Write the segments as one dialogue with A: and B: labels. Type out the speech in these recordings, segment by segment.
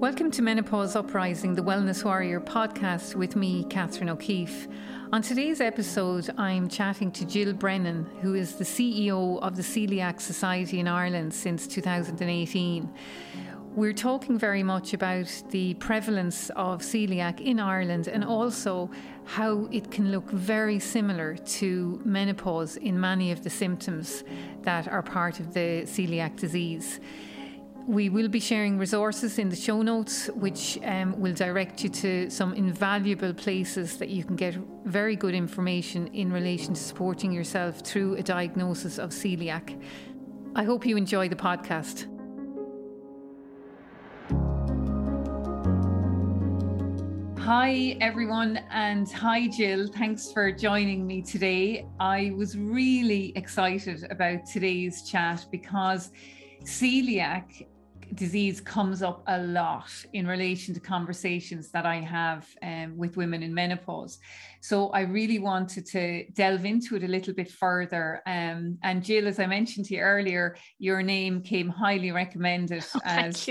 A: Welcome to Menopause Uprising, the Wellness Warrior podcast with me, Catherine O'Keeffe. On today's episode, I'm chatting to Gill Brennan, who is the CEO of the Coeliac Society in Ireland since 2018. We're talking very much about the prevalence of celiac in Ireland and also how it can look very similar to menopause in many of the symptoms that are part of the celiac disease. We will be sharing resources in the show notes, which um, will direct you to some invaluable places that you can get very good information in relation to supporting yourself through a diagnosis of celiac. I hope you enjoy the podcast. Hi, everyone, and hi, Gill. Thanks for joining me today. I was really excited about today's chat because celiac disease comes up a lot in relation to conversations that I have um, with women in menopause. So I really wanted to delve into it a little bit further. Um, and Gill, as I mentioned to you earlier, your name came highly recommended oh, as,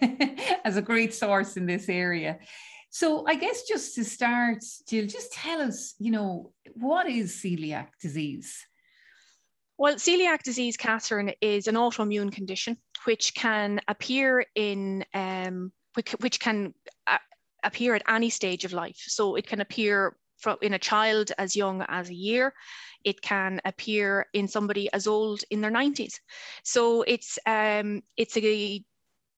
A: as a great source in this area. So I guess just to start, Gill, just tell us, you know, what is celiac disease?
B: Well, celiac disease, Catherine, is an autoimmune condition which can appear in um, which, which can uh, appear at any stage of life. So it can appear from, in a child as young as a year. It can appear in somebody as old in their 90s. So it's um, it's a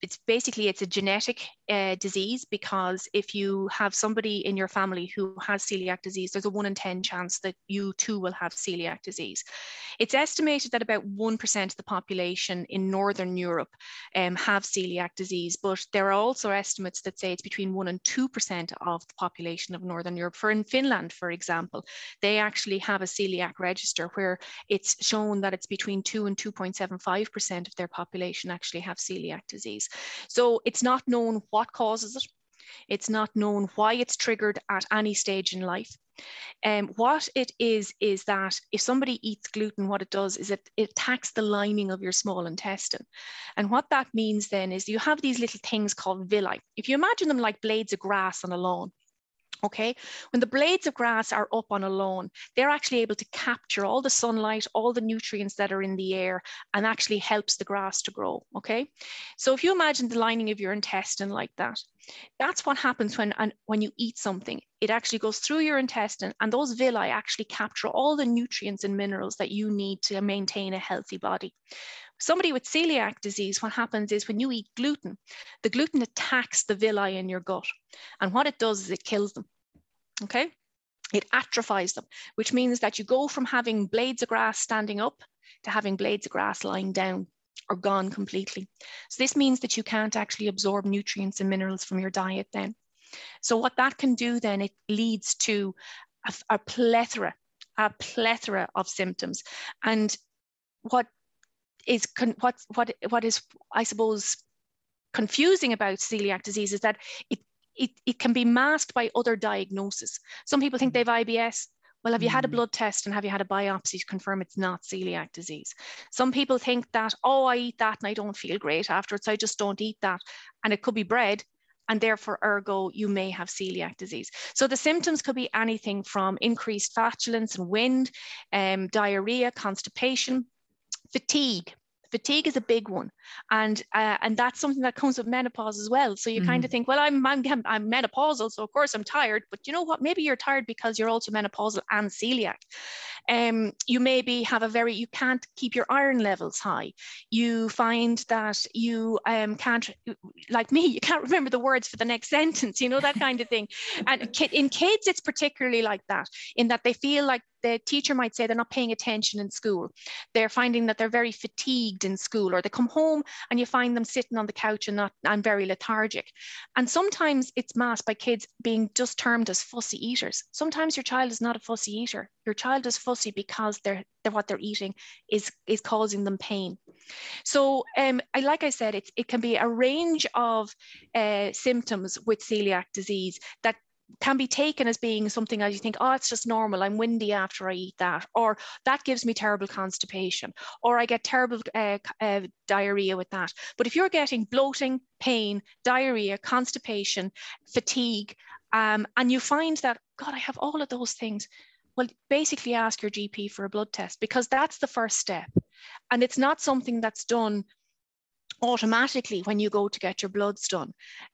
B: it's basically it's a genetic uh, disease because if you have somebody in your family who has celiac disease there's a 1 in 10 chance that you too will have celiac disease. It's estimated that about 1% of the population in northern europe um, have celiac disease but there are also estimates that say it's between 1 and 2% of the population of northern europe. For in finland for example they actually have a celiac register where it's shown that it's between 2 and 2.75% of their population actually have celiac disease so it's not known what causes it. It's not known why it's triggered at any stage in life. Um, what it is, is that if somebody eats gluten, what it does is it, it attacks the lining of your small intestine. And what that means then is you have these little things called villi. If you imagine them like blades of grass on a lawn, Okay, when the blades of grass are up on a lawn, they're actually able to capture all the sunlight, all the nutrients that are in the air, and actually helps the grass to grow. Okay, so if you imagine the lining of your intestine like that, that's what happens when, when you eat something. It actually goes through your intestine, and those villi actually capture all the nutrients and minerals that you need to maintain a healthy body. Somebody with celiac disease, what happens is when you eat gluten, the gluten attacks the villi in your gut. And what it does is it kills them. Okay? It atrophies them, which means that you go from having blades of grass standing up to having blades of grass lying down or gone completely. So this means that you can't actually absorb nutrients and minerals from your diet then. So what that can do then, it leads to a, a plethora, a plethora of symptoms. And what is con- what what what is I suppose confusing about celiac disease is that it it, it can be masked by other diagnoses. Some people think mm-hmm. they've IBS. Well, have you had a mm. blood test and have you had a biopsy to confirm it's not celiac disease? Some people think that, oh, I eat that and I don't feel great afterwards. I just don't eat that. And it could be bread. And therefore, ergo, you may have celiac disease. So the symptoms could be anything from increased flatulence and wind, um, diarrhea, constipation, fatigue, fatigue is a big one. And uh, and that's something that comes with menopause as well. So you mm. kind of think well I'm, I'm i'm menopausal so of course i'm tired. But you know what? Maybe you're tired because you're also menopausal and celiac. Um, you maybe have a very you can't keep your iron levels high. You find that you um, can't like me you can't remember the words for the next sentence you know that kind of thing. And in kids it's particularly like that in that they feel like the teacher might say they're not paying attention in school. They're finding that they're very fatigued in school, or they come home and you find them sitting on the couch and not and very lethargic. And sometimes it's masked by kids being just termed as fussy eaters. Sometimes your child is not a fussy eater. Your child is fussy because they're, they're what they're eating is is causing them pain. So, um, I, like I said, it, it can be a range of uh, symptoms with celiac disease that can be taken as being something as you think, oh, it's just normal. I'm windy after I eat that, or that gives me terrible constipation, or I get terrible uh, uh, diarrhea with that. But if you're getting bloating, pain, diarrhea, constipation, fatigue, um, and you find that, God, I have all of those things, well, basically ask your GP for a blood test because that's the first step. And it's not something that's done automatically when you go to get your bloods done.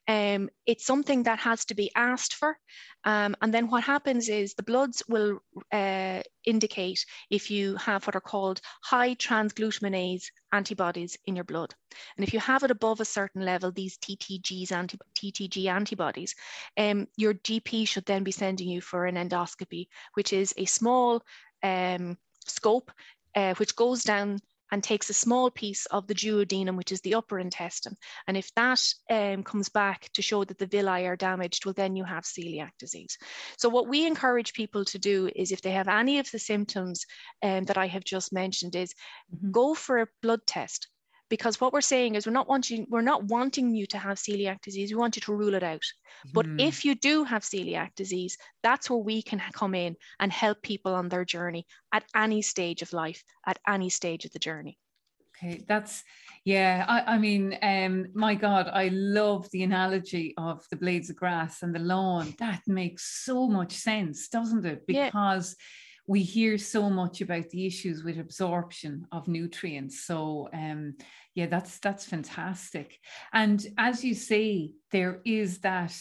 B: Um, it's something that has to be asked for. Um, and then what happens is the bloods will uh, indicate if you have what are called high transglutaminase antibodies in your blood. And if you have it above a certain level, these TTGs, anti TTG antibodies, um, your GP should then be sending you for an endoscopy, which is a small um, scope uh, which goes down and takes a small piece of the duodenum, which is the upper intestine. And if that um, comes back to show that the villi are damaged, well, then you have celiac disease. So what we encourage people to do is if they have any of the symptoms um, that I have just mentioned is mm-hmm. go for a blood test because what we're saying is we're not wanting we're not wanting you to have celiac disease we want you to rule it out. Mm-hmm. but if you do have celiac disease that's where we can come in and help people on their journey at any stage of life at any stage of the journey.
A: Okay that's yeah i, I mean um my god i love the analogy of the blades of grass and the lawn. That makes so much sense doesn't it? Because yeah we hear so much about the issues with absorption of nutrients. So um, yeah, that's that's fantastic. And as you say, there is that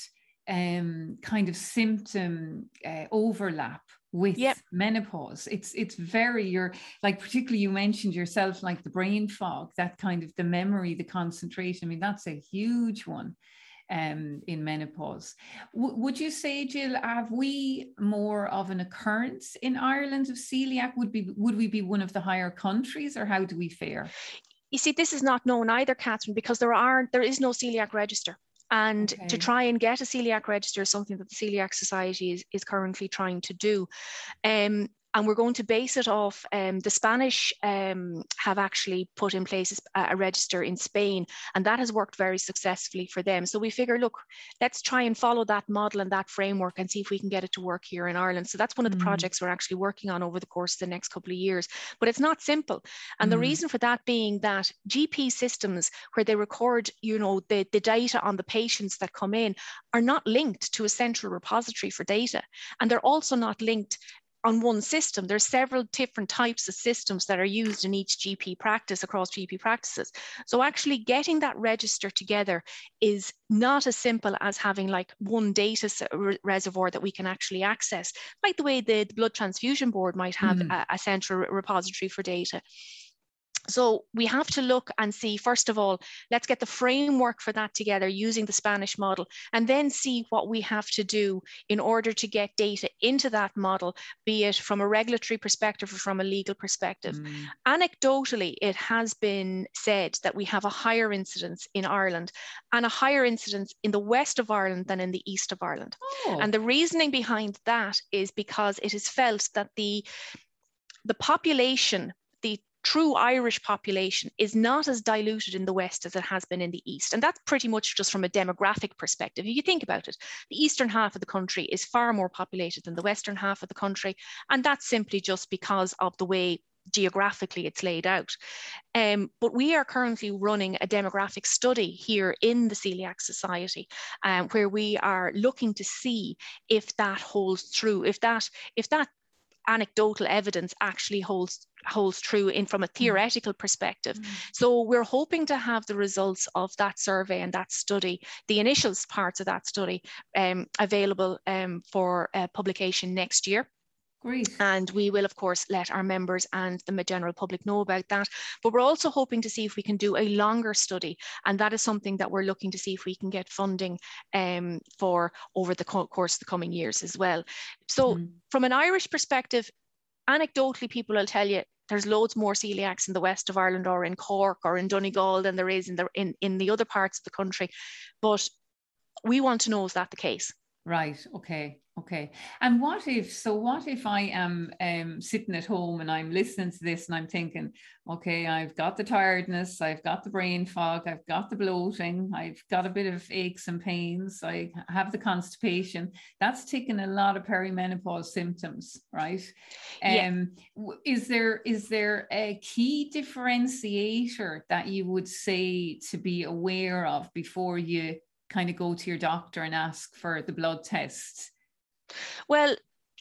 A: um, kind of symptom uh, overlap with yep. menopause. It's it's very you're like particularly you mentioned yourself like the brain fog, that kind of the memory, the concentration. I mean, that's a huge one um, in menopause. W- would you say, Gill, have we more of an occurrence in Ireland of celiac? Would be would we be one of the higher countries, or how do we fare?
B: You see, this is not known either, Catherine, because there are there is no celiac register. And okay. to try and get a celiac register is something that the Coeliac Society is, is currently trying to do. Um, and we're going to base it off um, the Spanish um, have actually put in place a, a, register in Spain, and that has worked very successfully for them. So we figure, look, let's try and follow that model and that framework and see if we can get it to work here in Ireland. So that's one of the mm. projects we're actually working on over the course of the next couple of years. But it's not simple, and mm. the reason for that being that GP systems where they record, you know, the, the data on the patients that come in are not linked to a central repository for data, and they're also not linked on one system. There's several different types of systems that are used in each GP practice across GP practices. So actually getting that register together is not as simple as having like one data reservoir that we can actually access, like the way the blood transfusion board might have mm. a, a central repository for data. So we have to look and see, first of all, let's get the framework for that together using the Spanish model, and then see what we have to do in order to get data into that model, be it from a regulatory perspective or from a legal perspective. Mm. Anecdotally, it has been said that we have a higher incidence in Ireland and a higher incidence in the west of Ireland than in the east of Ireland. Oh. And the reasoning behind that is because it is felt that the the population true Irish population is not as diluted in the West as it has been in the East. And that's pretty much just from a demographic perspective. If you think about it, the eastern half of the country is far more populated than the western half of the country. And that's simply just because of the way geographically it's laid out. Um, but we are currently running a demographic study here in the Coeliac Society, um, where we are looking to see if that holds true, if that if that anecdotal evidence actually holds holds true in from a mm. theoretical perspective. Mm. So we're hoping to have the results of that survey and that study, the initial parts of that study, um, available um, for uh, publication next year.
A: Great.
B: And we will, of course, let our members and the general public know about that. But we're also hoping to see if we can do a longer study. And that is something that we're looking to see if we can get funding um, for over the co course of the coming years as well. So, mm. from an Irish perspective, anecdotally, people will tell you there's loads more celiacs in the west of Ireland or in Cork or in Donegal than there is in the in, in the other parts of the country. But we want to know is that the case?
A: Right. Okay. Okay. And what if, so what if I am um, sitting at home and I'm listening to this and I'm thinking, okay, I've got the tiredness, I've got the brain fog, I've got the bloating, I've got a bit of aches and pains, I have the constipation. That's taking a lot of perimenopause symptoms, right? Um, yeah. Is there is there a key differentiator that you would say to be aware of before you kind of go to your doctor and ask for the blood test?
B: Well,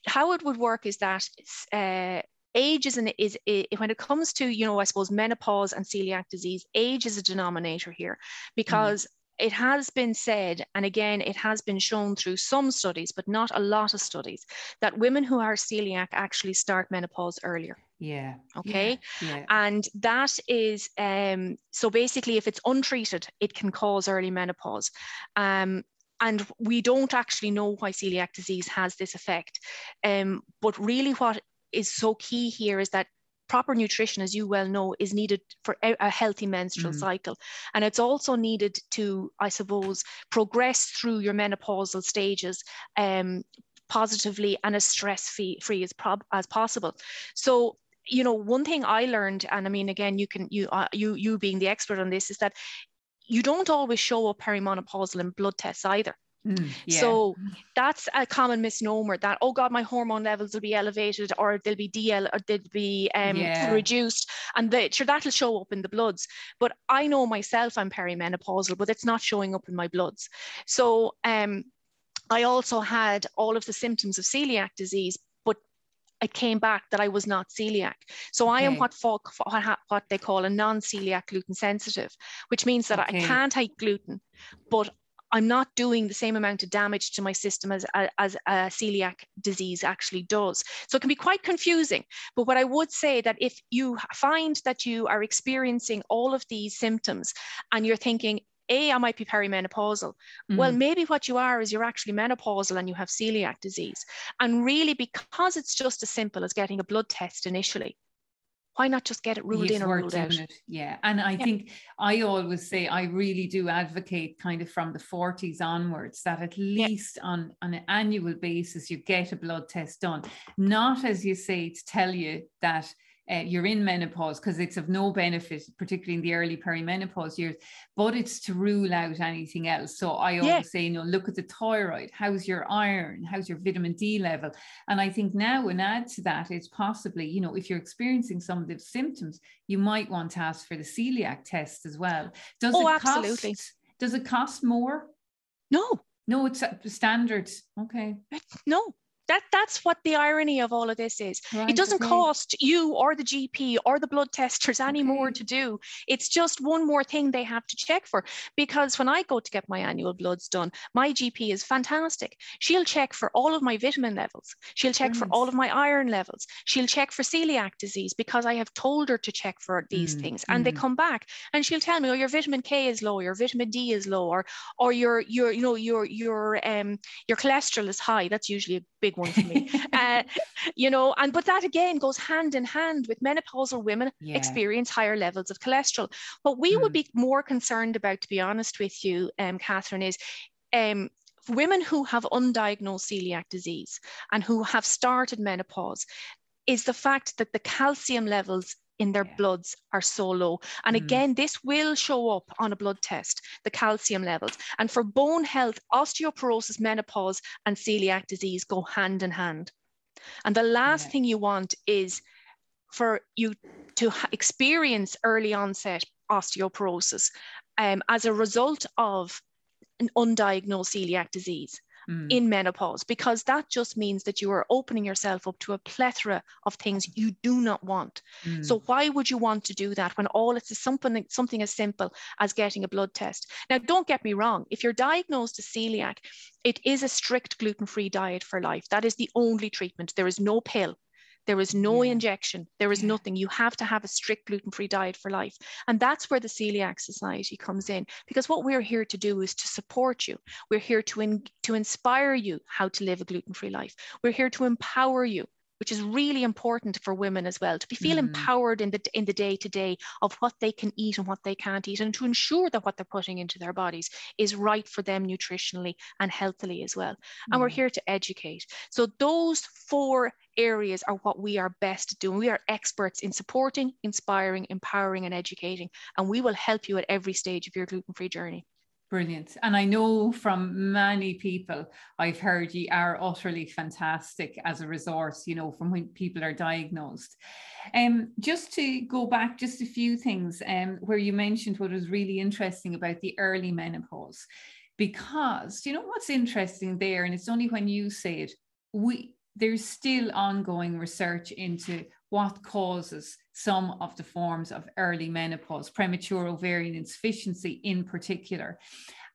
B: how it would work is that uh, age is, an, is, is when it comes to you know I suppose menopause and celiac disease, age is a denominator here because. Mm. It has been said, and again, it has been shown through some studies, but not a lot of studies, that women who are celiac actually start menopause earlier.
A: Yeah.
B: Okay.
A: Yeah. yeah.
B: And that is um, so basically, if it's untreated, it can cause early menopause. Um, and we don't actually know why celiac disease has this effect. Um, but really, what is so key here is that proper nutrition, as you well know, is needed for a healthy menstrual mm. cycle. And it's also needed to, I suppose, progress through your menopausal stages um, positively and as stress free as, prob- as possible. So you know one thing i learned and i mean again you can you uh, you you being the expert on this is that you don't always show up perimenopausal in blood tests either. Mm, yeah. So that's a common misnomer that oh god my hormone levels will be elevated or they'll be DL or they'll be um, yeah. reduced and the, sure that'll show up in the bloods. But I know myself I'm perimenopausal, but it's not showing up in my bloods. So um, I also had all of the symptoms of celiac disease, it came back that I was not celiac. So okay. I am what, folk, what, what they call a non-celiac gluten sensitive, which means that okay. I can't eat gluten, but I'm not doing the same amount of damage to my system as, as a celiac disease actually does. So it can be quite confusing. But what I would say that if you find that you are experiencing all of these symptoms and you're thinking, a, I might be perimenopausal. Mm. Well, maybe what you are is you're actually menopausal and you have celiac disease. And really, because it's just as simple as getting a blood test initially, why not just get it ruled in or ruled out? It.
A: Yeah. And I yeah. think I always say I really do advocate kind of from the 40s onwards that at least yeah. on, on an annual basis you get a blood test done. Not as you say to tell you that uh, you're in menopause because it's of no benefit, particularly in the early perimenopause years, but it's to rule out anything else. So I always yeah. say, you know, look at the thyroid, how's your iron, how's your vitamin D level? And I think now, and add to that, it's possibly, you know, if you're experiencing some of the symptoms, you might want to ask for the celiac test as well. Does oh, it absolutely. cost? Does it cost more?
B: No.
A: No, it's standard. Okay.
B: No, that that's what the irony of all of this is right, it doesn't okay. cost you or the gp or the blood testers any okay. more to do it's just one more thing they have to check for because when i go to get my annual bloods done my gp is fantastic she'll check for all of my vitamin levels she'll check Brilliant. for all of my iron levels she'll check for celiac disease because i have told her to check for these mm, things and mm. they come back and she'll tell me oh your vitamin k is low your vitamin d is low or or your your you know your your um your cholesterol is high that's usually a big big one for me. uh, you know, and but that again goes hand in hand with menopausal women yeah. experience higher levels of cholesterol. What we mm. would be more concerned about, to be honest with you, um, Catherine, is um, women who have undiagnosed celiac disease and who have started menopause is the fact that the calcium levels in their yeah. bloods are so low. And mm. again, this will show up on a blood test, the calcium levels. And for bone health, osteoporosis, menopause, and celiac disease go hand in hand. And the last yeah. thing you want is for you to experience early onset osteoporosis um, as a result of an undiagnosed celiac disease mm. in menopause because that just means that you are opening yourself up to a plethora of things you do not want. Mm. So why would you want to do that when all it's something something as simple as getting a blood test? Now, don't get me wrong. If you're diagnosed as celiac, it is a strict gluten-free diet for life. That is the only treatment. There is no pill. There is no yeah. injection. There is yeah. nothing. You have to have a strict gluten free diet for life. And that's where the Coeliac Society comes in because what we're here to do is to support you. We're here to, in, to inspire you how to live a gluten free life. We're here to empower you which is really important for women as well to be feel mm. empowered in the in the day to day of what they can eat and what they can't eat and to ensure that what they're putting into their bodies is right for them nutritionally and healthily as well and mm. we're here to educate so those four areas are what we are best at doing we are experts in supporting inspiring empowering and educating and we will help you at every stage of your gluten-free journey
A: Brilliant. And I know from many people I've heard you are utterly fantastic as a resource, you know, from when people are diagnosed. Um, just to go back just a few things um, where you mentioned what was really interesting about the early menopause. Because you know what's interesting there, and it's only when you say it, we there's still ongoing research into what causes some of the forms of early menopause, premature ovarian insufficiency in particular.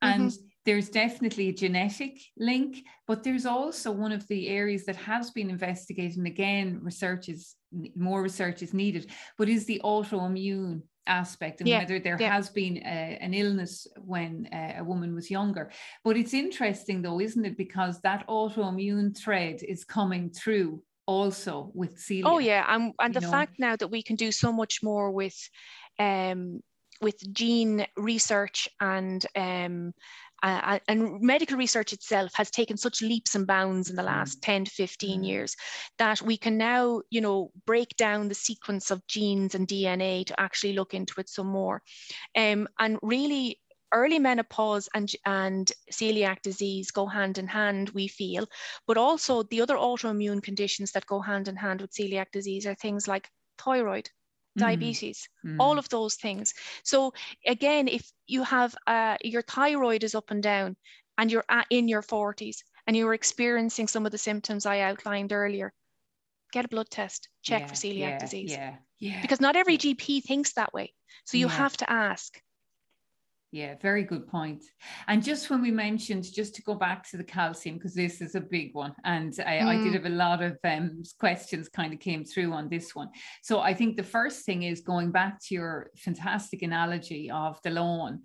A: And mm-hmm. there's definitely a genetic link, but there's also one of the areas that has been investigated. And again, research is more research is needed, but is the autoimmune aspect and yeah, whether there yeah. has been a, an illness when uh, a woman was younger. But it's interesting though, isn't it? Because that autoimmune thread is coming through also with celiac.
B: Oh yeah, and and the know? fact now that we can do so much more with um with gene research and um uh, and medical research itself has taken such leaps and bounds in the mm. last 10 to 15 mm. years that we can now you know break down the sequence of genes and dna to actually look into it some more um, and really early menopause and, and celiac disease go hand in hand, we feel, but also the other autoimmune conditions that go hand in hand with celiac disease are things like thyroid, mm. diabetes, mm. all of those things. So again, if you have uh, your thyroid is up and down and you're at, in your 40s and you're experiencing some of the symptoms I outlined earlier, get a blood test, check yeah, for celiac
A: yeah,
B: disease.
A: Yeah, yeah.
B: Because not every GP thinks that way. So you yeah. have to ask.
A: Yeah, very good point. And just when we mentioned, just to go back to the calcium, because this is a big one, and I, mm. I did mm. have a lot of um, questions kind of came through on this one. So I think the first thing is going back to your fantastic analogy of the lawn,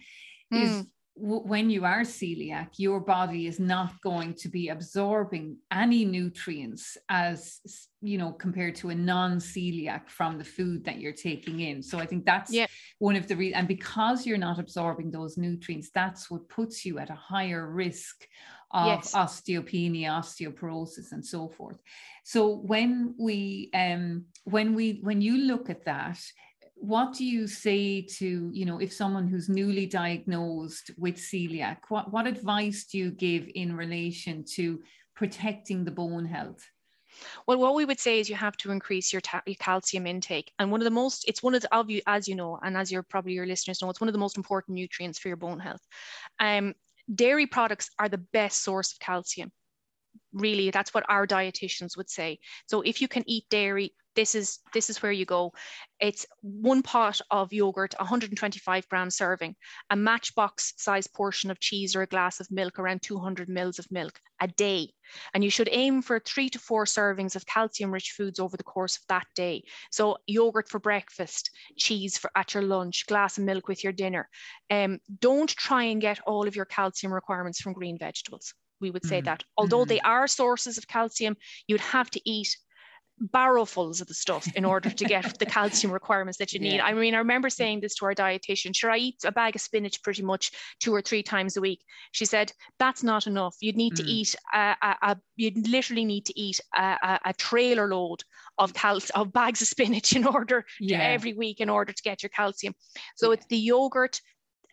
A: mm. is when you are celiac, your body is not going to be absorbing any nutrients as you know compared to a non-celiac from the food that you're taking in. So I think that's yeah. one of the reasons. And because you're not absorbing those nutrients, that's what puts you at a higher risk of yes. osteopenia, osteoporosis, and so forth. So when we um when we when you look at that, what do you say to you know if someone who's newly diagnosed with celiac what, what advice do you give in relation to protecting the bone health
B: well, what we would say is you have to increase your, ta- your, calcium intake. And one of the most, it's one of the, as you know, and as your probably your listeners know, it's one of the most important nutrients for your bone health. Um, dairy products are the best source of calcium. Really, that's what our dietitians would say. So if you can eat dairy, this is this is where you go. It's one pot of yogurt 125 gram serving a matchbox size portion of cheese or a glass of milk around 200 mils of milk a day. And you should aim for three to four servings of calcium rich foods over the course of that day. So yogurt for breakfast cheese for at your lunch glass of milk with your dinner. Um, don't try and get all of your calcium requirements from green vegetables. We would say mm. that. Although mm. they are sources of calcium you'd have to eat barrowfuls of the stuff in order to get the calcium requirements that you need. Yeah. I mean, I remember saying this to our dietitian, sure, I eat a bag of spinach pretty much two or three times a week. She said, that's not enough. You'd need mm. to eat, a, a, a, you'd literally need to eat a, a trailer load of cal- of bags of spinach in order yeah. to, every week in order to get your calcium. So yeah. it's the yogurt,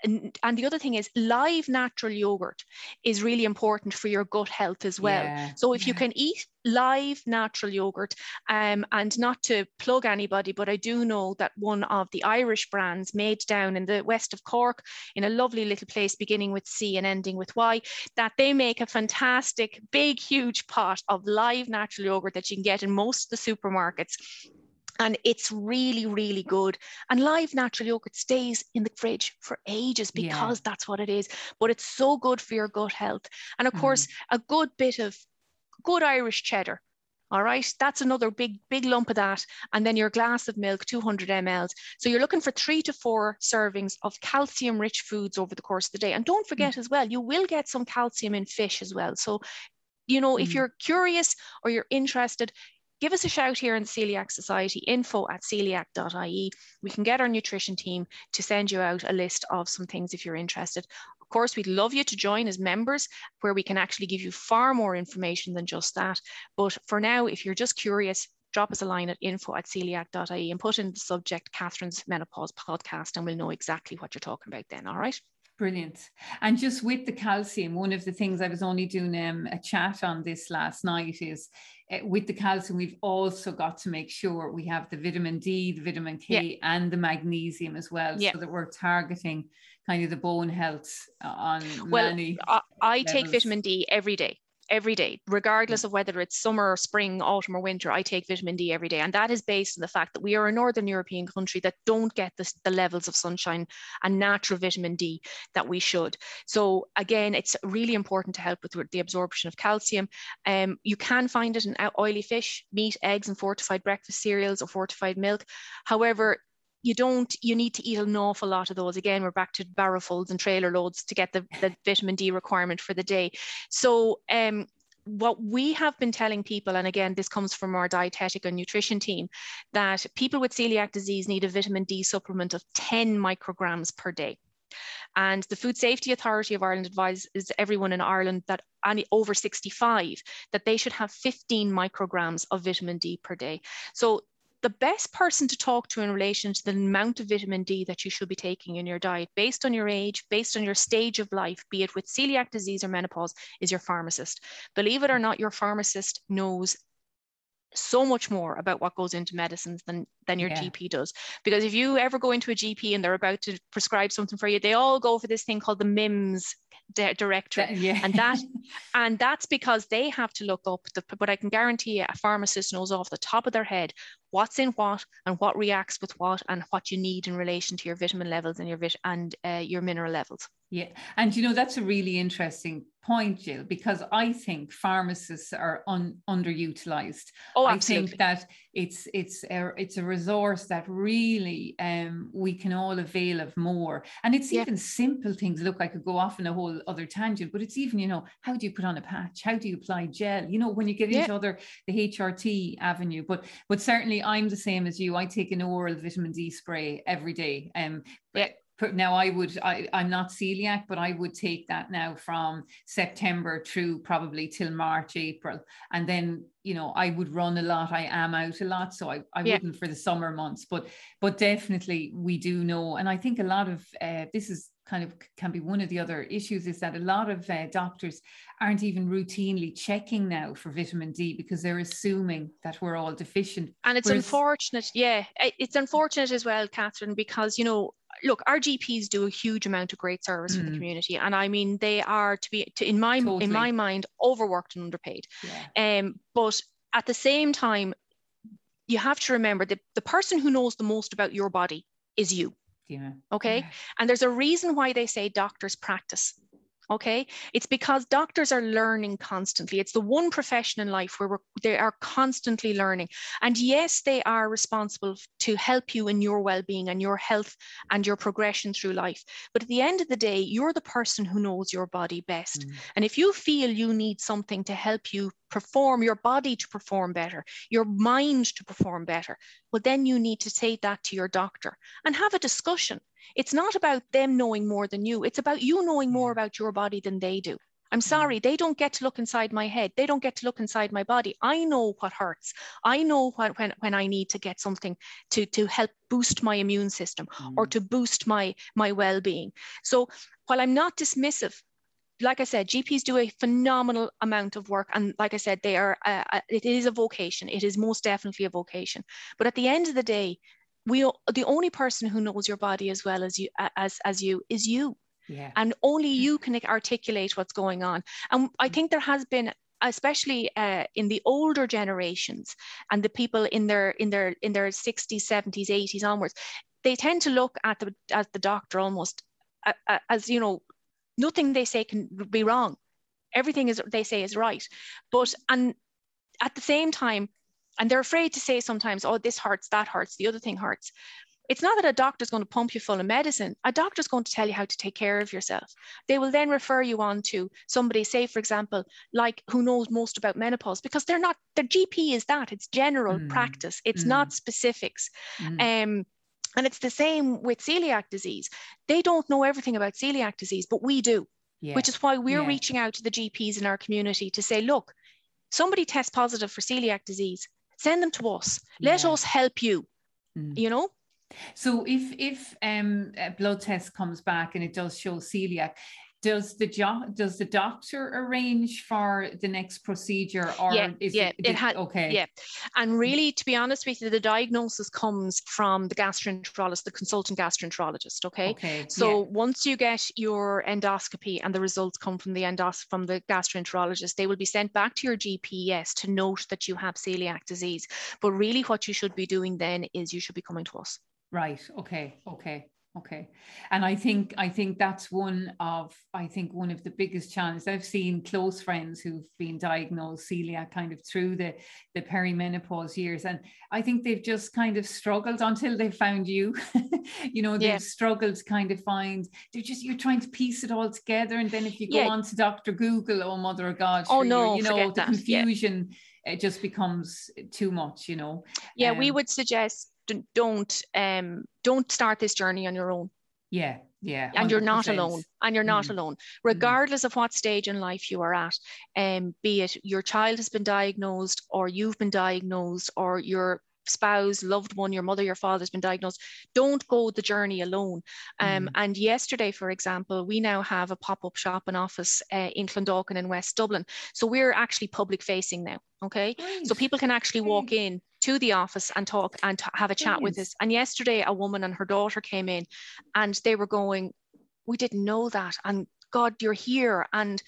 B: and, and the other thing is live natural yogurt is really important for your gut health as well. Yeah, so if yeah. you can eat live natural yogurt, um, and not to plug anybody, but I do know that one of the Irish brands made down in the west of Cork, in a lovely little place beginning with C and ending with Y, that they make a fantastic, big, huge pot of live natural yogurt that you can get in most of the supermarkets and it's really really good and live natural yogurt stays in the fridge for ages because yeah. that's what it is but it's so good for your gut health and of mm. course a good bit of good irish cheddar all right that's another big big lump of that and then your glass of milk 200 mls so you're looking for three to four servings of calcium rich foods over the course of the day and don't forget mm. as well you will get some calcium in fish as well so you know mm. if you're curious or you're interested give us a shout here in Coeliac Society, info at coeliac.ie. We can get our nutrition team to send you out a list of some things if you're interested. Of course, we'd love you to join as members where we can actually give you far more information than just that. But for now, if you're just curious, drop us a line at info at coeliac.ie and put in the subject Catherine's Menopause Podcast and we'll know exactly what you're talking about then. All right.
A: Brilliant. And just with the calcium, one of the things I was only doing um, a chat on this last night is uh, with the calcium, we've also got to make sure we have the vitamin D, the vitamin K, yeah. and the magnesium as well, yeah. so that we're targeting kind of the bone health on
B: well, I, I take vitamin D every day every day, regardless of whether it's summer, spring, autumn, or winter. I take vitamin D every day. And that is based on the fact that we are a Northern European country that don't get the, the levels of sunshine and natural vitamin D that we should. So, again, it's really important to help with the absorption of calcium. Um, you can find it in oily fish, meat, eggs, and fortified breakfast cereals or fortified milk. However, you don't you need to eat an awful lot of those again we're back to barrowfuls and trailer loads to get the, the vitamin d requirement for the day so um, what we have been telling people, and again, this comes from our dietetic and nutrition team, that people with celiac disease need a vitamin D supplement of 10 micrograms per day. And the Food Safety Authority of Ireland advises everyone in Ireland that any over 65 that they should have 15 micrograms of vitamin D per day. So the best person to talk to in relation to the amount of vitamin D that you should be taking in your diet, based on your age, based on your stage of life, be it with celiac disease or menopause, is your pharmacist. Believe it or not, your pharmacist knows so much more about what goes into medicines than than your yeah. GP does. Because if you ever go into a GP and they're about to prescribe something for you, they all go for this thing called the MIMS di- directory,
A: yeah.
B: and that and that's because they have to look up. The, but I can guarantee you, a pharmacist knows off the top of their head what's in what and what reacts with what and what you need in relation to your vitamin levels and your vit and uh, your mineral levels.
A: Yeah, and you know that's a really interesting point, Gill, because I think pharmacists are un- underutilized.
B: Oh,
A: absolutely. I think that it's it's a, it's a resource that really um, we can all avail of more, and it's yeah. even simple things. Look, I could go off in a whole other tangent, but it's even you know how do you put on a patch? How do you apply gel? You know when you get into other the HRT avenue, but but certainly I'm the same as you. I take an oral vitamin D spray every day. Um, yeah now I would I, I'm not celiac, but I would take that now from September through probably till March, April. And then, you know, I would run a lot. I am out a lot. So I, I yeah. wouldn't for the summer months. But but definitely we do know. And I think a lot of uh, this is kind of can be one of the other issues is that a lot of uh, doctors aren't even routinely checking now for vitamin D because they're assuming that we're all deficient.
B: And it's Whereas, unfortunate, yeah, it's unfortunate as well, Catherine, because you know look, our GPs do a huge amount of great service mm. for the mm. community, and I mean they are to be to, in my totally. in my mind overworked and underpaid. Yeah. Um, but at the same time, you have to remember that the person who knows the most about your body is you.
A: Yeah.
B: Okay.
A: Yeah.
B: And there's a reason why they say doctors practice. Okay. It's because doctors are learning constantly. It's the one profession in life where they are constantly learning. And yes, they are responsible to help you in your well being and your health and your progression through life. But at the end of the day, you're the person who knows your body best. Mm. And if you feel you need something to help you perform, your body to perform better, your mind to perform better, well, then you need to say that to your doctor and have a discussion. It's not about them knowing more than you, it's about you knowing more about your body than they do. I'm sorry, they don't get to look inside my head. They don't get to look inside my body. I know what hurts. I know what, when, when I need to get something to, to help boost my immune system mm. or to boost my, my well being. So while I'm not dismissive, like I said, GPs do a phenomenal amount of work. And like I said, they are, uh, uh, it is a vocation. It is most definitely a vocation. But at the end of the day, we the only person who knows your body as well as you as as you is you
A: yeah.
B: and only you can articulate what's going on and i mm. think there has been especially uh, in the older generations and the people in their in their in their 60s 70s 80s onwards they tend to look at the at the doctor almost uh, uh, as you know nothing they say can be wrong everything is they say is right but and at the same time and they're afraid to say sometimes oh this hurts that hurts the other thing hurts it's not that a doctor's going to pump you full of medicine. A doctor's going to tell you how to take care of yourself. They will then refer you on to somebody, say, for example, like who knows most about menopause, because they're not, their GP is that, it's general mm. practice, it's mm. not specifics. Mm. Um, and it's the same with celiac disease. They don't know everything about celiac disease, but we do, yeah. which is why we're yeah. reaching out to the GPs in our community to say, look, somebody tests positive for celiac disease, send them to us. Let yeah. us help you. Mm. You know?
A: So if if um, a blood test comes back and it does show celiac, does the jo- does the doctor arrange for the next procedure or
B: yeah,
A: is
B: yeah,
A: it,
B: it had
A: okay?
B: yeah. And really to be honest with you the diagnosis comes from the gastroenterologist the consultant gastroenterologist okay,
A: okay
B: so yeah. once you get your endoscopy and the results come from the endos from the gastroenterologist they will be sent back to your GPS to note that you have celiac disease. But really what you should be doing then is you should be coming to us.
A: Right okay okay okay and i think i think that's one of i think one of the biggest challenges i've seen close friends who've been diagnosed celiac kind of through the the perimenopause years and i think they've just kind of struggled until they found you you know they've yeah. struggled to kind of find they're just you're trying to piece it all together and then if you go yeah. on to dr google oh mother of god
B: oh no
A: you know the
B: that.
A: confusion yeah. it just becomes too much you know
B: yeah um, we would suggest don't um don't start this journey on your own
A: yeah yeah
B: 100%. and you're not alone and you're not mm. alone regardless mm. of what stage in life you are at um be it your child has been diagnosed or you've been diagnosed or your spouse, loved one, your mother, your father has been diagnosed, don't go the journey alone. Um, mm. And yesterday, for example, we now have a pop up shop and office uh, in Clondalkin in West Dublin. So we're actually public facing now. Okay. So people can actually walk in to the office and talk and t- have a chat with us. And yesterday, a woman and her daughter came in and they were going, We didn't know that. And God, you're here. And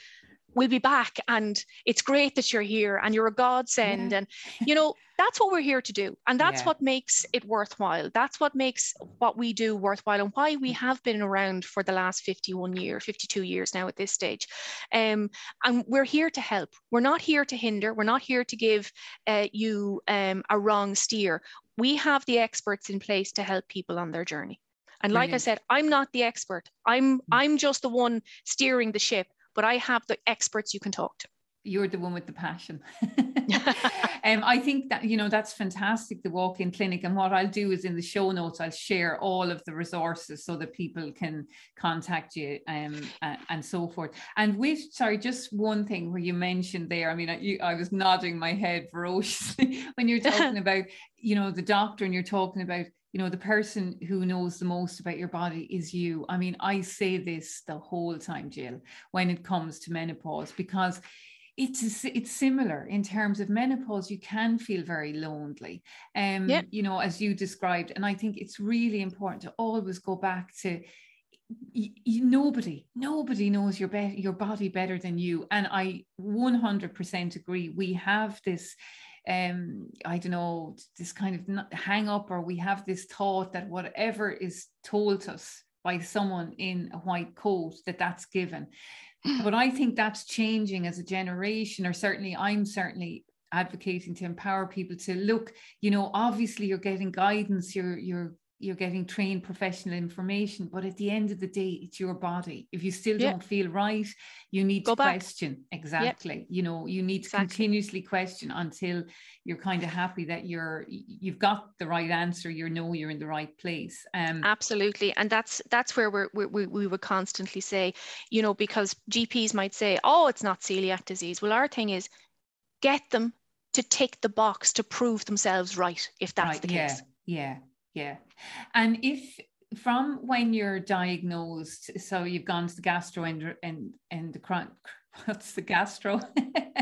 B: we'll be back and it's great that you're here and you're a godsend yeah. and you know that's what we're here to do and that's yeah. what makes it worthwhile that's what makes what we do worthwhile and why we have been around for the last 51 year 52 years now at this stage um, and we're here to help we're not here to hinder we're not here to give uh, you um, a wrong steer we have the experts in place to help people on their journey and like Brilliant. I said, I'm not the expert. I'm mm. I'm just the one steering the ship but I have the experts you can talk to.
A: You're the one with the passion. um, I think that, you know, that's fantastic, the walk in clinic. And what I'll do is in the show notes, I'll share all of the resources so that people can contact you um, and, and so forth. And with, sorry, just one thing where you mentioned there, I mean, I, you, I was nodding my head ferociously when you're talking about, you know, the doctor and you're talking about you know the person who knows the most about your body is you i mean i say this the whole time Gill when it comes to menopause because it's it's similar in terms of menopause you can feel very lonely. Um you know as you described and i think it's really important to always go back to nobody nobody knows your be- your body better than you. And i 100% agree we have this um i don't know this kind of hang up or we have this thought that whatever is told to us by someone in a white coat that that's given but i think that's changing as a generation or certainly i'm certainly advocating to empower people to look you know obviously you're getting guidance you're you're you're getting trained professional information but at the end of the day it's your body if you still yep. don't feel right you need Go to back. question exactly yep. you know you need to exactly. continuously question until you're kind of happy that you're you've got the right answer you know you're in the right place
B: um absolutely and that's that's where we're, we, we would constantly say you know because gps might say oh it's not celiac disease well our thing is get them to tick the box to prove themselves right if that's right, the
A: case yeah yeah yeah. And if from when you're diagnosed, so you've gone to the gastro and and and the what's the gastro?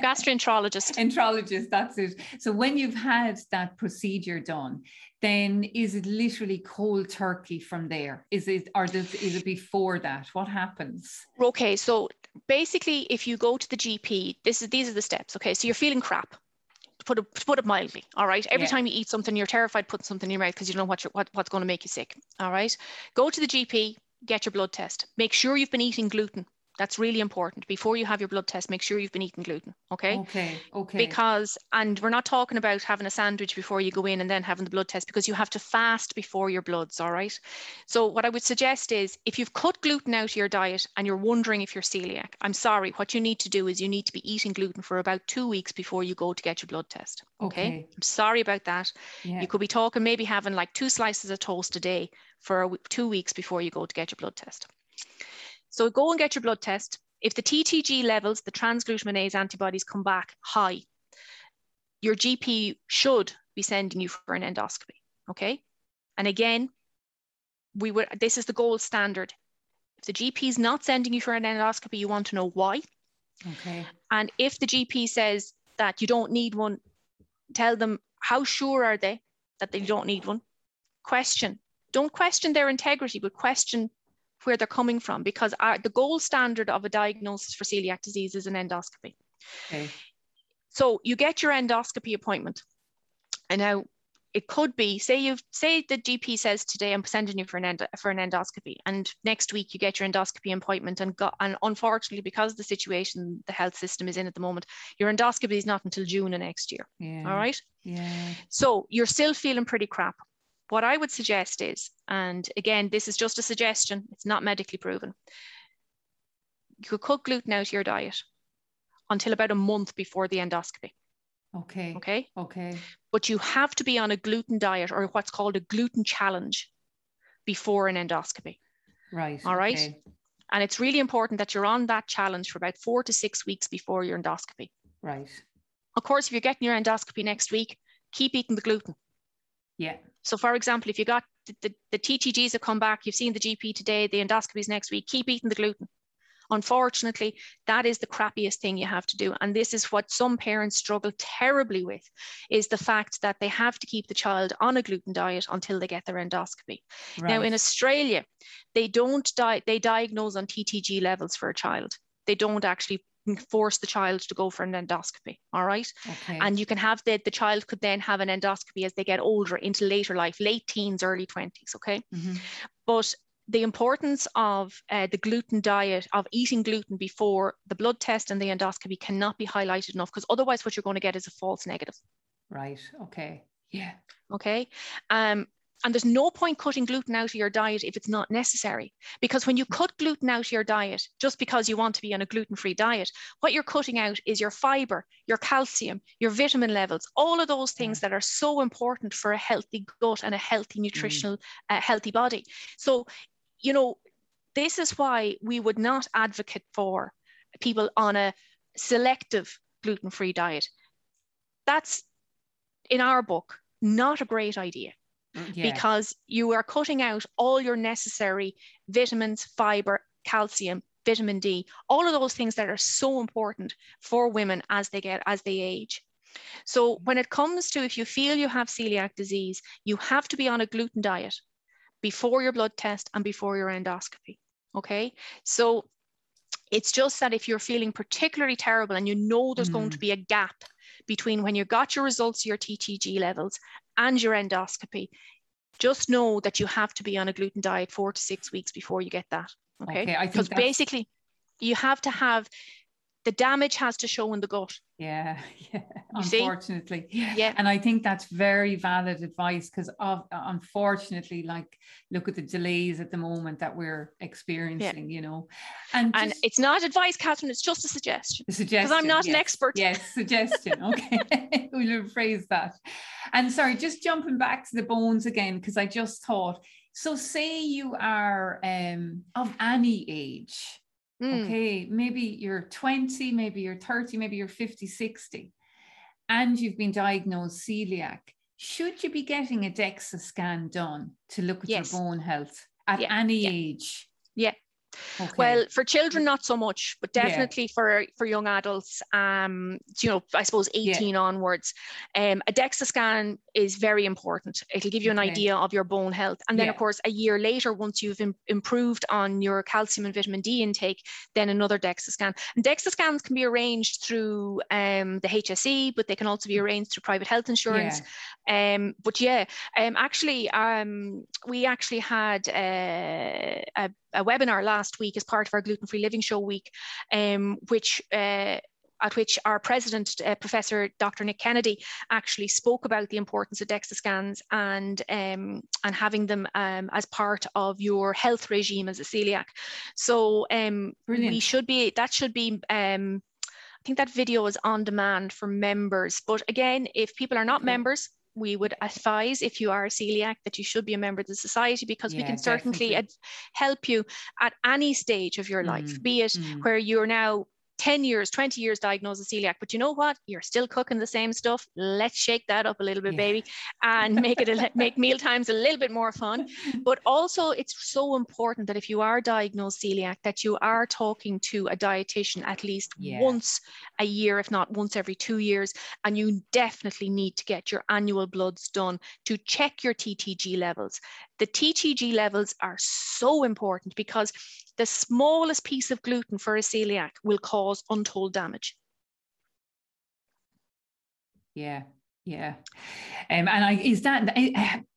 B: Gastroenterologist.
A: Enterologist that's it. So when you've had that procedure done then is it literally cold turkey from there? Is it or does, is it before that? What happens?
B: Okay so basically if you go to the gp this is these are the steps okay? So you're feeling crap to put it, to put it mildly. All right. Every yeah. time you eat something, you're terrified putting something in your mouth because you don't know what, what what's going to make you sick. All right. Go to the GP, get your blood test. Make sure you've been eating gluten. That's really important. Before you have your blood test, make sure you've been eating gluten. Okay.
A: Okay. Okay.
B: Because, and we're not talking about having a sandwich before you go in and then having the blood test because you have to fast before your bloods. All right. So, what I would suggest is if you've cut gluten out of your diet and you're wondering if you're celiac, I'm sorry. What you need to do is you need to be eating gluten for about two weeks before you go to get your blood test. Okay. okay. I'm sorry about that. Yeah. You could be talking maybe having like two slices of toast a day for two weeks before you go to get your blood test. So go and get your blood test. If the TTG levels, the transglutaminase antibodies come back high, your GP should be sending you for an endoscopy. Okay. And again, we were this is the gold standard. If the GP is not sending you for an endoscopy, you want to know why.
A: Okay.
B: And if the GP says that you don't need one, tell them how sure are they that they don't need one. Question. Don't question their integrity, but question where they're coming from because our, the gold standard of a diagnosis for celiac disease is an endoscopy. Okay. So you get your endoscopy appointment. And now it could be, say you say the GP says today I'm sending you for an endo, for an endoscopy, and next week you get your endoscopy appointment, and got, and unfortunately because of the situation the health system is in at the moment, your endoscopy is not until June of next year. Yeah. All right.
A: Yeah.
B: So you're still feeling pretty crap. What I would suggest is, and again, this is just a suggestion, it's not medically proven. You could cut gluten out of your diet until about a month before the endoscopy.
A: Okay.
B: Okay.
A: Okay.
B: But you have to be on a gluten diet or what's called a gluten challenge before an endoscopy.
A: Right.
B: All right.
A: Okay.
B: And it's really important that you're on that challenge for about four to six weeks before your endoscopy.
A: Right.
B: Of course, if you're getting your endoscopy next week, keep eating the gluten.
A: Yeah.
B: So, for example, if you got the, the, the TTGs have come back, you've seen the GP today, the endoscopies next week, keep eating the gluten. Unfortunately, that is the crappiest thing you have to do. And this is what some parents struggle terribly with is the fact that they have to keep the child on a gluten diet until they get their endoscopy. Right. Now in Australia, they don't di- they diagnose on TTG levels for a child. They don't actually force the child to go for an endoscopy all right? Okay. and you can have the the child could then have an endoscopy as they get older into later life late teens early 20s okay? Mm-hmm. but the importance of uh, the gluten diet of eating gluten before the blood test and the endoscopy cannot be highlighted enough because otherwise what you're going to get is a false negative.
A: Right okay yeah.
B: Okay? Um and there's no point cutting gluten out of your diet if it's not necessary. Because when you cut gluten out of your diet, just because you want to be on a gluten free diet, what you're cutting out is your fiber, your calcium, your vitamin levels, all of those things that are so important for a healthy gut and a healthy, mm. nutritional, mm. uh, healthy body. So, you know, this is why we would not advocate for people on a selective gluten free diet. That's in our book, not a great idea yeah. because you are cutting out all your necessary vitamins, fiber, calcium, vitamin D, all of those things that are so important for women as they get as they age. So when it comes to if you feel you have celiac disease, you have to be on a gluten diet before your blood test and before your endoscopy. Okay. So it's just that if you're feeling particularly terrible and you know there's mm. going to be a gap between when you got your results, your TTG levels, and your endoscopy, just know that you have to be on a gluten diet four to six weeks before you get that. Okay.
A: okay
B: because basically, you have to have the damage has to show in the gut.
A: Yeah, yeah. Unfortunately, see? yeah. And I think that's very valid advice because of unfortunately, like look at the delays at the moment that we're experiencing. Yeah. You know,
B: and and just, it's not advice, Catherine. It's just a suggestion.
A: A suggestion
B: because I'm not
A: yes.
B: an expert.
A: Yes, suggestion. Okay, we'll rephrase that. And sorry, just jumping back to the bones again because I just thought. So, say you are um, of any age Mm. Okay, maybe you're 20, maybe you're 30, maybe you're 50, 60, and you've been diagnosed celiac. Should you be getting a DEXA scan done to look at yes. your bone health at yeah. any
B: yeah.
A: age?
B: Okay. Well, for children, not so much, but definitely yeah. for for young adults, um, you know, I suppose 18 yeah. onwards, um, a DEXA scan is very important. It'll give you an okay. idea of your bone health, and then yeah. of course, a year later, once you've Im- improved on your calcium and vitamin D intake, then another DEXA scan. And DEXA scans can be arranged through um, the HSE, but they can also be mm. arranged through private health insurance. Um, but yeah, um, actually, um, we actually had uh, a, a webinar last week as part of our gluten free living show week, um, which uh, at which our president, uh, Professor Dr. Nick Kennedy, actually spoke about the importance of DEXA scans and um, and having them um, as part of your health regime as a celiac. So um, we should be that should be. Um, I think that video is on demand for members. But again, if people are not members, we would advise if you are a celiac that you should be a member of the society because yeah, we can certainly ad- help you at any stage of your life, mm, be it mm. where you're now 10 years, 20 years diagnosed with celiac, but you know what? You're still cooking the same stuff. Let's shake that up a little bit, yeah. baby, and make it a, make meal times a little bit more fun. But also, it's so important that if you are diagnosed celiac, that you are talking to a dietitian at least yeah. once a year, if not once every two years. And you definitely need to get your annual bloods done to check your TTG levels. The TTG levels are so important because the smallest piece of gluten for a celiac will cause untold damage.
A: Yeah, yeah. Um, and I, is that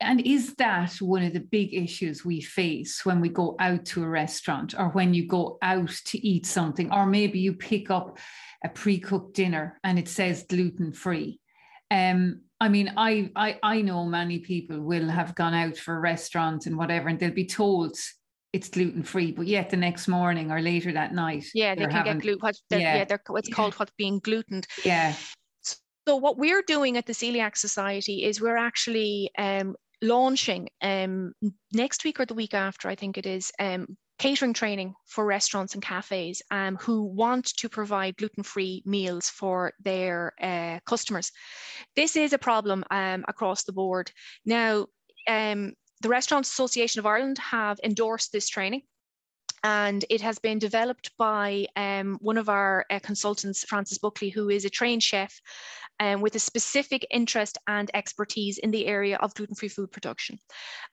A: and is that one of the big issues we face when we go out to a restaurant or when you go out to eat something, or maybe you pick up a pre-cooked dinner and it says gluten free. Um, I mean, I, I I know many people will have gone out for a restaurant and whatever, and they'll be told it's gluten free, but yet the next morning or later that night,
B: yeah, they can get gluten. What, yeah, yeah they're, what's yeah. called what's being glutened.
A: Yeah.
B: So what we're doing at the Coeliac Society is we're actually um, launching um, next week or the week after, I think it is, um, catering training for restaurants and cafes um, who want to provide gluten-free meals for their uh, customers. This is a problem um, across the board. Now, um, the Restaurant Association of Ireland have endorsed this training and it has been developed by um, one of our uh, consultants, Frances Buckley, who is a trained chef um, with a specific interest and expertise in the area of gluten-free food production.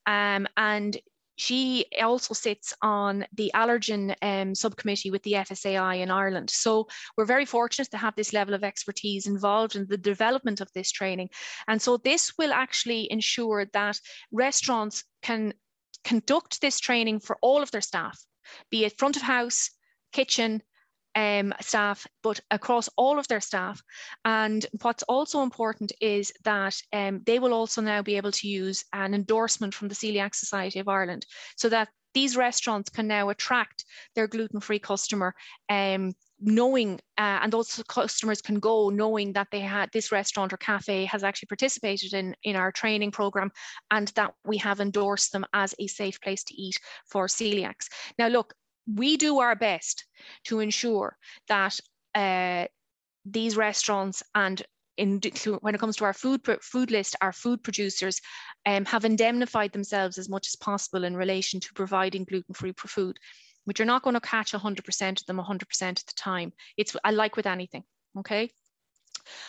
B: Um, and she also sits on the allergen um, subcommittee with the FSAI in Ireland. So we're very fortunate to have this level of expertise involved in the development of this training. And so this will actually ensure that restaurants can conduct this training for all of their staff, be it front of house, kitchen, um, staff, but across all of their staff. And what's also important is that um, they will also now be able to use an endorsement from the Coeliac Society of Ireland so that these restaurants can now attract their gluten-free customer um, knowing uh, and those customers can go knowing that they had this restaurant or cafe has actually participated in in our training program and that we have endorsed them as a safe place to eat for celiacs now look we do our best to ensure that uh, these restaurants and in, when it comes to our food food list, our food producers um, have indemnified themselves as much as possible in relation to providing gluten-free food, but you're not going to catch 100% of them 100% of the time. It's like with anything, okay?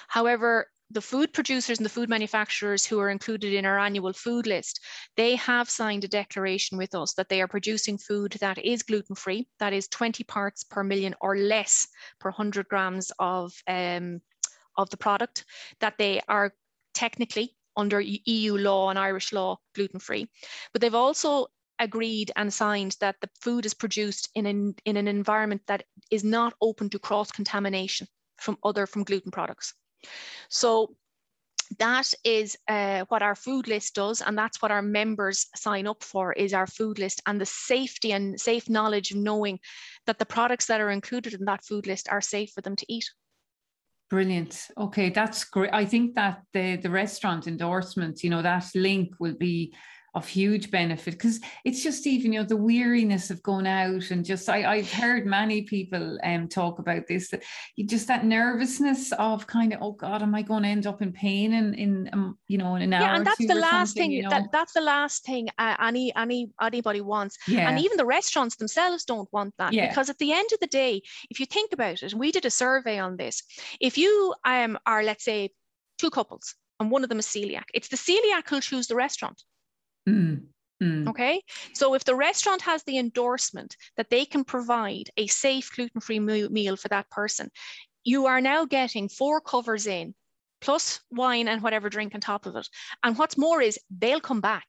B: However, the food producers and the food manufacturers who are included in our annual food list, they have signed a declaration with us that they are producing food that is gluten free, that is 20 parts per million or less per 100 grams of, um, of the product, that they are technically under EU law and Irish law gluten free. But they've also agreed and signed that the food is produced in an, in an environment that is not open to cross contamination from other from gluten products. So that is uh, what our food list does and that's what our members sign up for is our food list and the safety and safe knowledge of knowing that the products that are included in that food list are safe for them to eat.
A: Brilliant. Okay that's great. I think that the the restaurant endorsement you know that link will be of huge benefit because it's just even you know the weariness of going out and just I, I've heard many people um talk about this that you just that nervousness of kind of oh god am I going to end up in pain in in um, you know in an
B: yeah,
A: hour
B: and that's the last thing you know? that, that's the last thing uh, any any anybody wants yeah. and even the restaurants themselves don't want that yeah. because at the end of the day if you think about it and we did a survey on this if you um are let's say two couples and one of them is celiac it's the celiac who'll choose the restaurant Mm, mm. Okay, so if the restaurant has the endorsement that they can provide a safe gluten free meal for that person, you are now getting four covers in, plus wine and whatever drink on top of it. And what's more is they'll come back.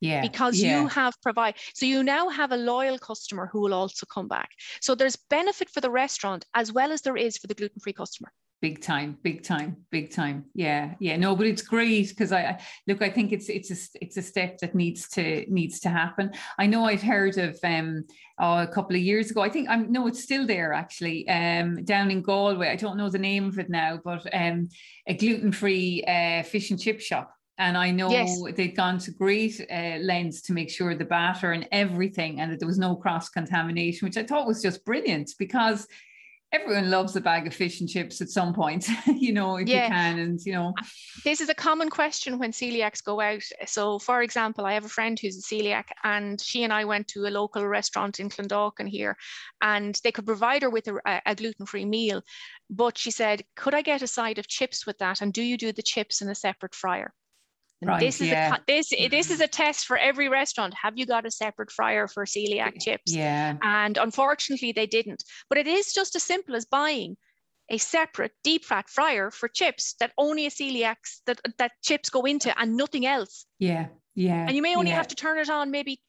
B: yeah because yeah. you have provide so you now have a loyal customer who will also come back so there's benefit for the restaurant as well as there is for the gluten-free customer
A: big time big time big time. Yeah yeah. No but it's great because I, I, look i think it's it's a it's a step that needs to needs to happen. I know i've heard of um oh, a couple of years ago i think i'm no it's still there actually um down in galway. I don't know the name of it now but um a gluten-free uh, fish and chip shop. And I know yes. they'd gone to great uh, lengths to make sure the batter and everything, and that there was no cross contamination, which I thought was just brilliant because everyone loves a bag of fish and chips at some point, you know, if yeah. you can. And, you know,
B: this is a common question when celiacs go out. So, for example, I have a friend who's a celiac, and she and I went to a local restaurant in Clondalkin here, and they could provide her with a, a gluten free meal. But she said, Could I get a side of chips with that? And do you do the chips in a separate fryer? Right, this is yeah. a this this is a test for every restaurant. Have you got a separate fryer for celiac chips?
A: Yeah.
B: And unfortunately, they didn't. But it is just as simple as buying a separate deep fat fryer for chips that only a celiacs that that chips go into and nothing else.
A: Yeah. Yeah.
B: And you may only
A: yeah.
B: have to turn it on maybe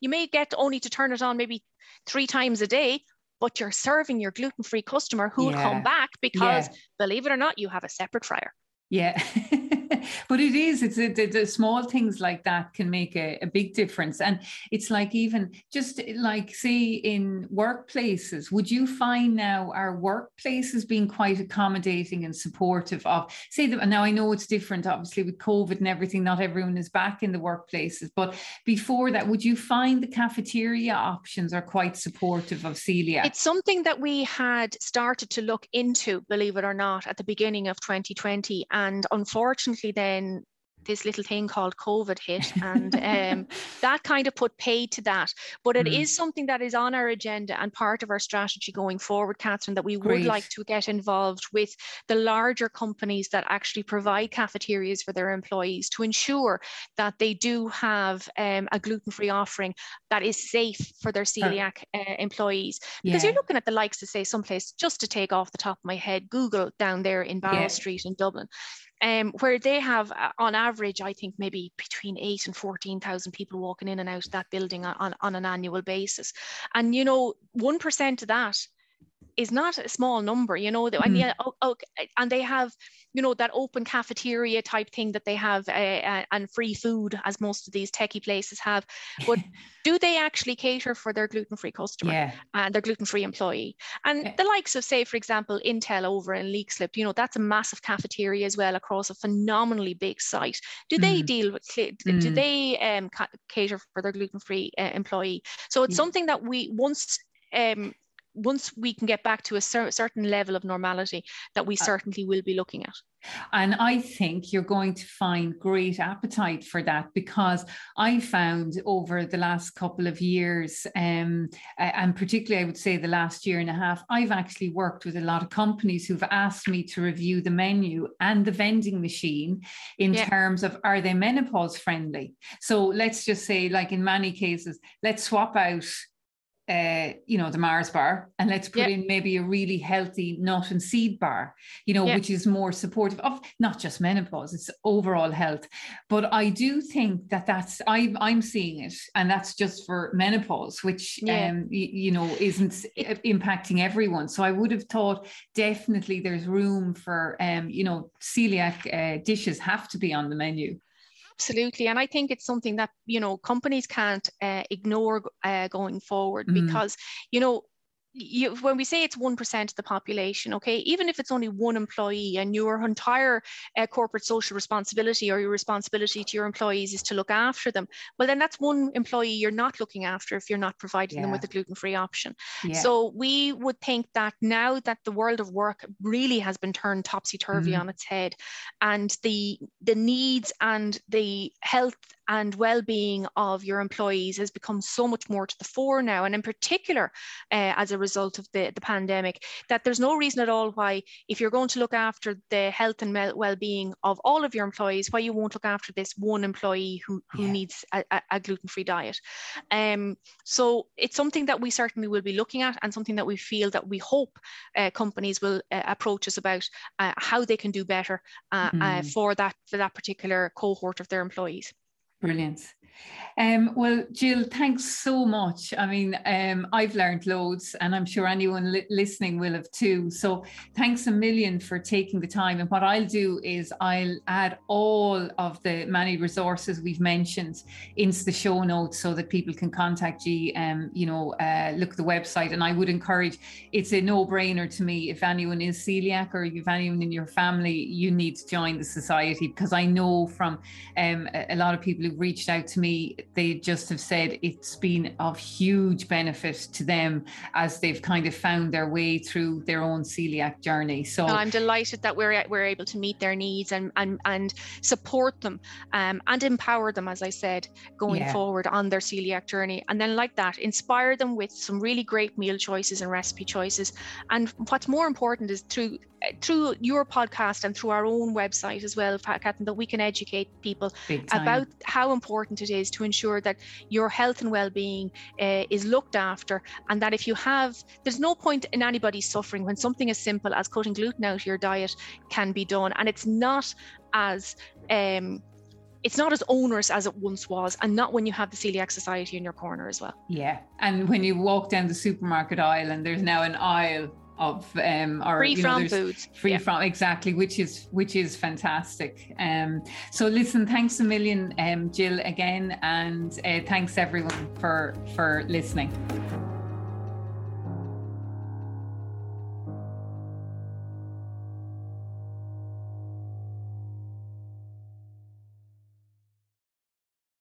B: you may get only to turn it on maybe three times a day, but you're serving your gluten-free customer who will come back because believe it or not, you have a separate fryer.
A: Yeah. but it is it's the, the, small things like that can make a, a, big difference. And it's like even just eh, like say in workplaces would you find now our workplaces being quite accommodating and supportive of say that now i know it's different obviously with covid and everything not everyone is back in the workplaces but before that would you find the cafeteria options are quite supportive of celiac
B: it's something that we had started to look into believe it or not at the beginning of 2020 and unfortunately then this little thing called COVID hit, and um, that kind of put pay to that. But it mm. is something that is on our agenda and part of our strategy going forward, Catherine, that we Great. would like to get involved with the larger companies that actually provide cafeterias for their employees to ensure that they do have um, a gluten free offering that is safe for their celiac uh, employees. Because yeah. you're looking at the likes of, say, someplace just to take off the top of my head, Google down there in Barrow yeah. Street in Dublin um, where they have uh, on average, I think maybe between eight and 14,000 people walking in and out of that building on, on an annual basis. And, you know, 1% of that is not a small number, you know, mm. and, yeah, oh, oh, and they have, you know, that open cafeteria type thing that they have uh, uh, and free food as most of these techie places have. But do they actually cater for their gluten-free customer
A: yeah.
B: and their gluten-free employee? And yeah. the likes of, say, for example, Intel over in Leixlip, you know, that's a massive cafeteria as well across a phenomenally big site. Do they mm. deal with, do mm. they um, cater for their gluten-free uh, employee? So it's yeah. something that we once um, once we can get back to a cer- certain level of normality that we uh, certainly will be looking at.
A: And I think you're going to find great appetite for that because I found over the last couple of years, um, and particularly I would say the last year and a half, I've actually worked with a lot of companies who've asked me to review the menu and the vending machine in yeah. terms of are they menopause friendly? So let's just say, like in many cases, let's swap out uh, you know, the Mars bar, and let's put in maybe a really healthy nut and seed bar, you know, which is more supportive of not just menopause, it's overall health. But I do think that that's I'm I'm seeing it, and that's just for menopause, which yeah. um you, you know isn't impacting everyone. So I would have thought definitely there's room for um you know celiac uh, dishes have to be on the menu.
B: Absolutely. And I think it's something that, you know, companies can't uh, ignore uh, going forward mm. because, you know, you, when we say it's 1% of the population, okay, even if it's only one employee and your entire uh, corporate social responsibility or your responsibility to your employees is to look after them, well, then that's one employee you're not looking after if you're not providing yeah. them with a gluten free option. Yeah. So we would think that now that the world of work really has been turned topsy turvy mm-hmm. on its head and the, the needs and the health and well-being of your employees has become so much more to the fore now and in particular uh, as a result of the, the pandemic that there's no reason at all why if you're going to look after the health and well-being of all of your employees why you won't look after this one employee who, who yeah. needs a, a, gluten-free diet um, so it's something that we certainly will be looking at and something that we feel that we hope uh, companies will uh, approach us about uh, how they can do better mm. for that for that particular cohort of their employees
A: Brilliant. Um, well, Gill, thanks so much. I mean, um, I've learned loads, and I'm sure anyone li- listening will have too. So, thanks a million for taking the time. And what I'll do is I'll add all of the many resources we've mentioned into the show notes so that people can contact you. Um, you know, uh, look at the website. And I would encourage. It's a no-brainer to me. If anyone is celiac or if anyone in your family, you need to join the society because I know from um, a lot of people who've reached out to me they just have said it's been of huge benefit to them as they've kind of found their way through their own celiac journey. So
B: I'm delighted that we're we're able to meet their needs and and and support them um, and empower them, as I said, going yeah. forward on their celiac journey. And then like that, inspire them with some really great meal choices and recipe choices. And what's more important is through through your podcast and through our own website as well, Catherine, that we can educate people about how important it is to ensure that your health and well-being uh, is looked after, and that if you have, there's no point in anybody suffering when something as simple as cutting gluten out of your diet can be done, and it's not as um, it's not as onerous as it once was, and not when you have the Coeliac Society in your corner as well.
A: Yeah, and when you walk down the supermarket aisle and there's now an aisle of um or
B: free from know, foods
A: free yeah. from exactly which is which is fantastic. Um so listen thanks a million um Gill again and uh, thanks everyone for for listening